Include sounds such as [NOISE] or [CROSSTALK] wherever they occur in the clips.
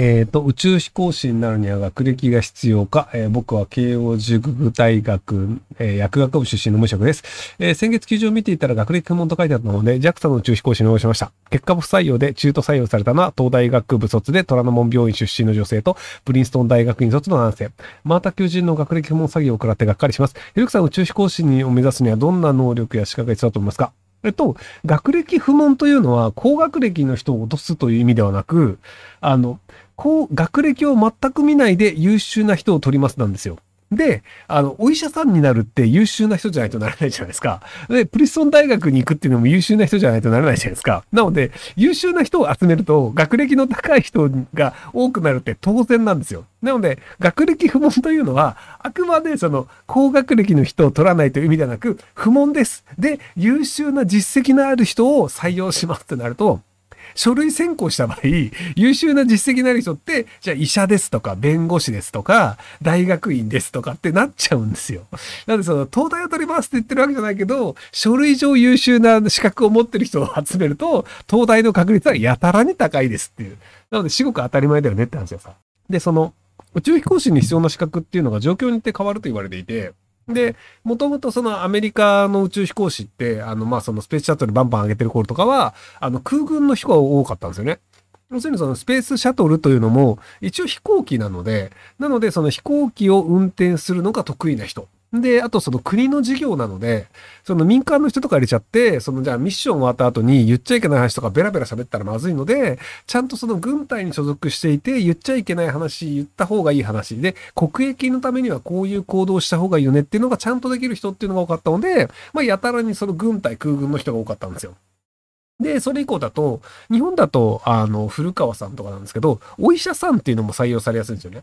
えっ、と、宇宙飛行士になるには学歴が必要か、えー僕は慶応塾大学、えー薬学部出身の無職です。え先月記事を見ていたら学歴不問と書いてあったので、JAXA の宇宙飛行士に応募しました。結果不採用で中途採用されたのは、東大学部卒で虎ノ門病院出身の女性と、プリンストン大学院卒の男性。また求人の学歴不問詐欺を食らってがっかりします。ひろきさん宇宙飛行士にを目指すにはどんな能力や資格が必要だと思いますか？えっと、学歴不問というのは、高学歴の人を落とすという意味ではなく、あの、こう、学歴を全く見ないで優秀な人を取りますなんですよ。で、あの、お医者さんになるって優秀な人じゃないとなれないじゃないですか。で、プリストン大学に行くっていうのも優秀な人じゃないとならないじゃないですか。なので、優秀な人を集めると、学歴の高い人が多くなるって当然なんですよ。なので、学歴不問というのは、あくまでその、高学歴の人を取らないという意味ではなく、不問です。で、優秀な実績のある人を採用しますってなると、書類選考した場合、[LAUGHS] 優秀な実績のある人って、じゃあ医者ですとか、弁護士ですとか、大学院ですとかってなっちゃうんですよ。なのでその、東大を取りますって言ってるわけじゃないけど、書類上優秀な資格を持ってる人を集めると、東大の確率はやたらに高いですっていう。なので、至極当たり前だよねって話をさ。で、その、宇宙飛行士に必要な資格っていうのが状況によって変わると言われていて、で、もともとそのアメリカの宇宙飛行士って、あの、まあ、そのスペースシャトルバンバン上げてる頃とかは、あの、空軍の人が多かったんですよね。要するにそのスペースシャトルというのも、一応飛行機なので、なのでその飛行機を運転するのが得意な人。で、あとその国の事業なので、その民間の人とか入れちゃって、そのじゃあミッション終わった後に言っちゃいけない話とかベラベラ喋ったらまずいので、ちゃんとその軍隊に所属していて、言っちゃいけない話、言った方がいい話で、国益のためにはこういう行動した方がいいよねっていうのがちゃんとできる人っていうのが多かったので、まあやたらにその軍隊、空軍の人が多かったんですよ。で、それ以降だと、日本だと、あの、古川さんとかなんですけど、お医者さんっていうのも採用されやすいんですよね。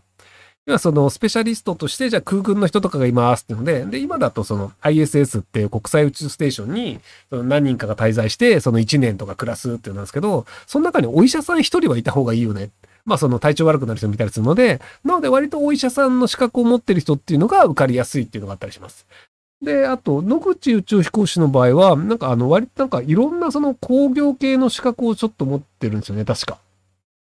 要はそのスペシャリストとして、じゃあ空軍の人とかがいますっていうので、で、今だとその ISS っていう国際宇宙ステーションにその何人かが滞在して、その1年とか暮らすっていうなんですけど、その中にお医者さん1人はいた方がいいよね。まあその体調悪くなる人もいたりするので、なので割とお医者さんの資格を持ってる人っていうのが受かりやすいっていうのがあったりします。で、あと、野口宇宙飛行士の場合は、なんかあの割となんかいろんなその工業系の資格をちょっと持ってるんですよね、確か。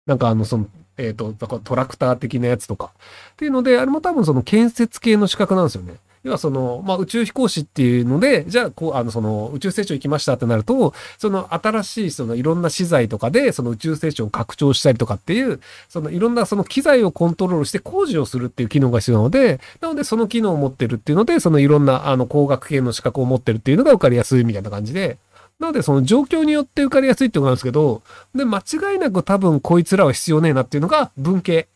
なんかあの、その、えっ、と、だからトラクター的なやつとか。っていうので、あれも多分その建設系の資格なんですよね。要はその、まあ、宇宙飛行士っていうので、じゃあ、こう、あの、その、宇宙ステーション行きましたってなると、その新しい、そのいろんな資材とかで、その宇宙ステーションを拡張したりとかっていう、そのいろんなその機材をコントロールして工事をするっていう機能が必要なので、なのでその機能を持ってるっていうので、そのいろんな、あの、工学系の資格を持ってるっていうのが受かりやすいみたいな感じで、なので、その状況によって受かりやすいってことなんですけど、で、間違いなく多分こいつらは必要ねえなっていうのが文系。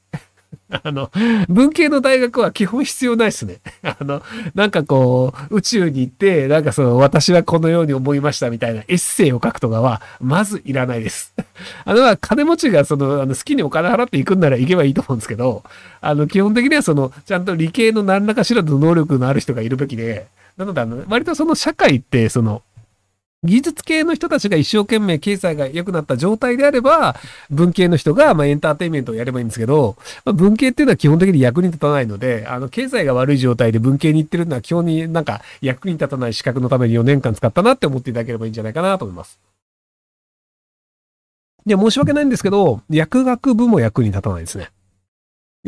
[LAUGHS] あの、文系の大学は基本必要ないですね。[LAUGHS] あの、なんかこう、宇宙に行って、なんかその、私はこのように思いましたみたいなエッセイを書くとかは、まずいらないです。[LAUGHS] あの、金持ちがその、あの好きにお金払って行くんなら行けばいいと思うんですけど、あの、基本的にはその、ちゃんと理系の何らかしらの能力のある人がいるべきで、なので、あの、割とその社会って、その、技術系の人たちが一生懸命経済が良くなった状態であれば、文系の人がまあエンターテインメントをやればいいんですけど、まあ、文系っていうのは基本的に役に立たないので、あの、経済が悪い状態で文系に行ってるのは基本になんか役に立たない資格のために4年間使ったなって思っていただければいいんじゃないかなと思います。で、申し訳ないんですけど、薬学部も役に立たないですね。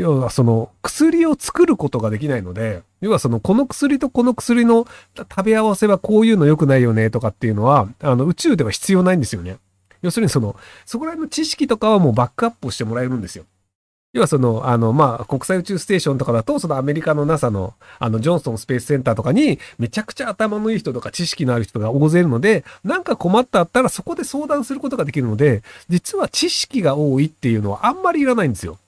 要はその薬を作ることができないので、要はそのこの薬とこの薬の食べ合わせはこういうの良くないよねとかっていうのは、あの宇宙では必要ないんですよね。要するにその、そこら辺の知識とかはもうバックアップをしてもらえるんですよ。要はその、あの、まあ、国際宇宙ステーションとかだと、そのアメリカの NASA の、あの、ジョンソンスペースセンターとかに、めちゃくちゃ頭のいい人とか知識のある人が大勢いるので、なんか困ったったらそこで相談することができるので、実は知識が多いっていうのはあんまりいらないんですよ。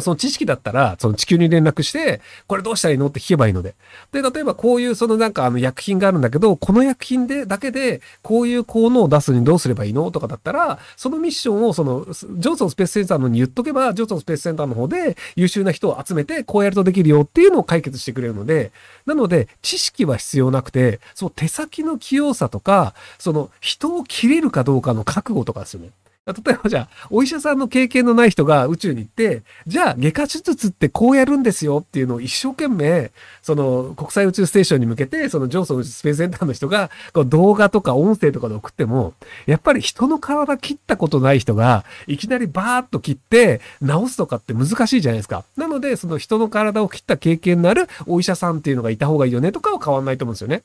その知識だったら、その地球に連絡して、これどうしたらいいの？って聞けばいいので。で、例えばこういうそのなんかあの薬品があるんだけど、この薬品で、だけで、こういう効能を出すにどうすればいいの？とかだったら、そのミッションをその、ジョンソンスペースセンターのに言っとけば、ジョンソンスペースセンターの方で優秀な人を集めて、こうやるとできるよっていうのを解決してくれるので、なので、知識は必要なくて、その手先の器用さとか、その人を切れるかどうかの覚悟とかですよね。例えばじゃあ、お医者さんの経験のない人が宇宙に行って、じゃあ、外科手術ってこうやるんですよっていうのを一生懸命、その国際宇宙ステーションに向けて、そのジョンソンスペースセンターの人が、動画とか音声とかで送っても、やっぱり人の体切ったことない人が、いきなりバーッと切って治すとかって難しいじゃないですか。なので、その人の体を切った経験のあるお医者さんっていうのがいた方がいいよねとかは変わんないと思うんですよね。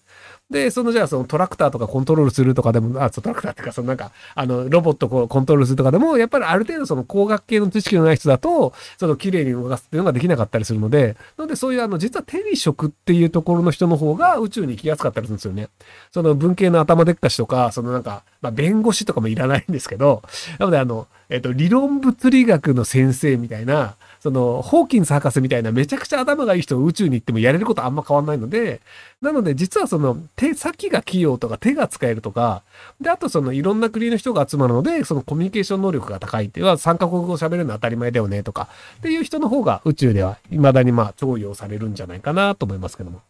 で、そのじゃあそのトラクターとかコントロールするとかでも、あ、トラクターっていうか、そのなんか、あの、ロボットこうコントロールするとかでも、やっぱりある程度その工学系の知識のない人だと、その綺麗に動かすっていうのができなかったりするので、なのでそういうあの、実は手に職っていうところの人の方が宇宙に行きやすかったりするんですよね。その文系の頭でっかしとか、そのなんか、まあ、弁護士とかもいらないんですけど、なのであの、えっと、理論物理学の先生みたいな、その、ホーキンス博士みたいなめちゃくちゃ頭がいい人を宇宙に行ってもやれることあんま変わんないので、なので実はその手先が器用とか手が使えるとか、で、あとそのいろんな国の人が集まるので、そのコミュニケーション能力が高いっていうのは3カ国語喋るの当たり前だよねとか、っていう人の方が宇宙では未だにまあ重用されるんじゃないかなと思いますけども。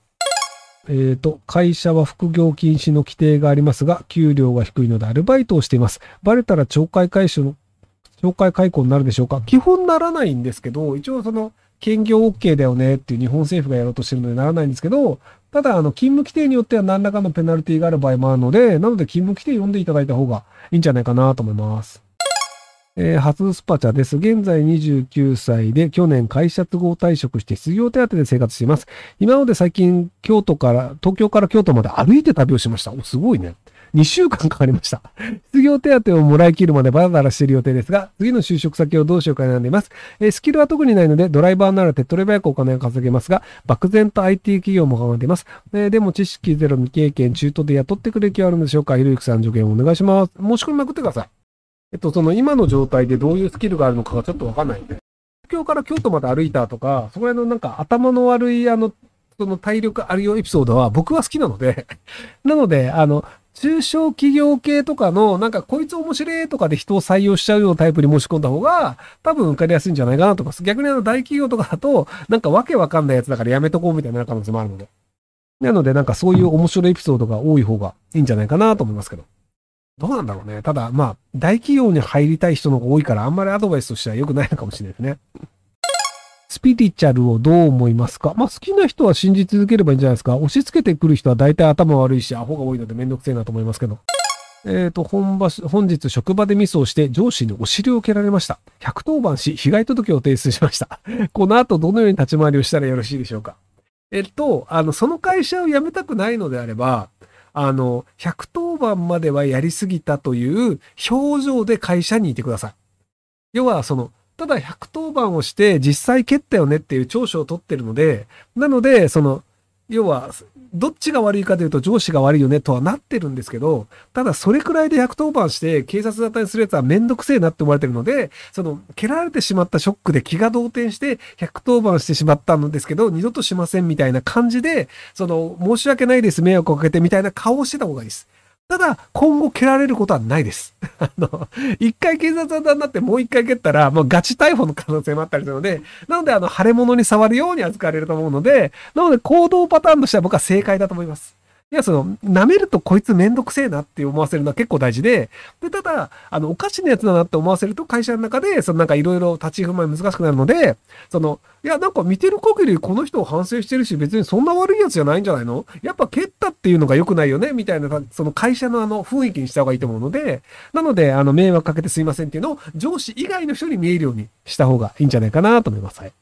えっ、ー、と、会社は副業禁止の規定がありますが、給料が低いのでアルバイトをしています。バレたら懲戒解消懲戒解雇になるでしょうか？基本ならないんですけど、一応その、兼業 OK だよねっていう日本政府がやろうとしてるのでならないんですけど、ただ、あの、勤務規定によっては何らかのペナルティがある場合もあるので、なので勤務規定読んでいただいた方がいいんじゃないかなと思います。えー、初スパチャです。現在29歳で、去年会社都合退職して失業手当で生活しています。今まで最近、京都から、東京から京都まで歩いて旅をしました。お、すごいね。2週間かかりました。[LAUGHS] 失業手当をもらい切るまでバラバラしている予定ですが、次の就職先をどうしようか悩んでいます。えー、スキルは特にないので、ドライバーなら手っ取り早くお金を稼げますが、漠然と IT 企業も考えています。えー、でも知識ゼロ未経験、中途で雇ってくれる気はあるんでしょうか？ひろゆきさん助言をお願いします。申し込みまくってください。えっと、その今の状態でどういうスキルがあるのかがちょっとわかんないんで。東京から京都まで歩いたとか、そこら辺のなんか頭の悪いあの、その体力あるよエピソードは僕は好きなので [LAUGHS] なので、あの、中小企業系とかの、なんかこいつ面白いとかで人を採用しちゃうようなタイプに申し込んだ方が、多分受かりやすいんじゃないかなと思います。逆にあの大企業とかだと、[LAUGHS] なんかわけわかんないやつだからやめとこうみたいな可能性もあるので。なのでなんかそういう面白いエピソードが多い方がいいんじゃないかなと思いますけど。どうなんだろうね。ただ、まあ、大企業に入りたい人の方が多いから、あんまりアドバイスとしては良くないのかもしれないですね。スピリチュアルをどう思いますか？まあ好きな人は信じ続ければいいんじゃないですか？押し付けてくる人は大体頭悪いし、アホが多いのでめんどくせえなと思いますけど。えっ、ー、と、本場、本日職場でミスをして上司にお尻を蹴られました。110番し、被害届を提出しました。[LAUGHS] この後どのように立ち回りをしたらよろしいでしょうか？えっと、あの、その会社を辞めたくないのであれば、あの、110番まではやりすぎたという表情で会社にいてください。要は、その、ただ110番をして実際蹴ったよねっていう調書を取ってるので、なので、その、要は、どっちが悪いかというと上司が悪いよねとはなってるんですけど、ただそれくらいで110番して警察だったりするやつはめんどくせえなって思われてるので、その、蹴られてしまったショックで気が動転して110番してしまったんですけど、二度としませんみたいな感じで、その、申し訳ないです、迷惑をかけてみたいな顔をしてた方がいいです。ただ、今後蹴られることはないです。[LAUGHS] あの、一回警察沙になってもう一回蹴ったら、もうガチ逮捕の可能性もあったりするので、なので、あの、腫れ物に触るように扱われると思うので、なので、行動パターンとしては僕は正解だと思います。いや、その、舐めるとこいつめんどくせえなって思わせるのは結構大事で、で、ただ、あの、おかしなやつだなって思わせると会社の中で、そのなんかいろいろ立ち振る舞い難しくなるので、その、いや、なんか見てる限りこの人を反省してるし、別にそんな悪いやつじゃないんじゃないの？やっぱ蹴ったっていうのが良くないよね？みたいな、その会社のあの雰囲気にした方がいいと思うので、なので、あの、迷惑かけてすいませんっていうのを上司以外の人に見えるようにした方がいいんじゃないかなと思います。はい。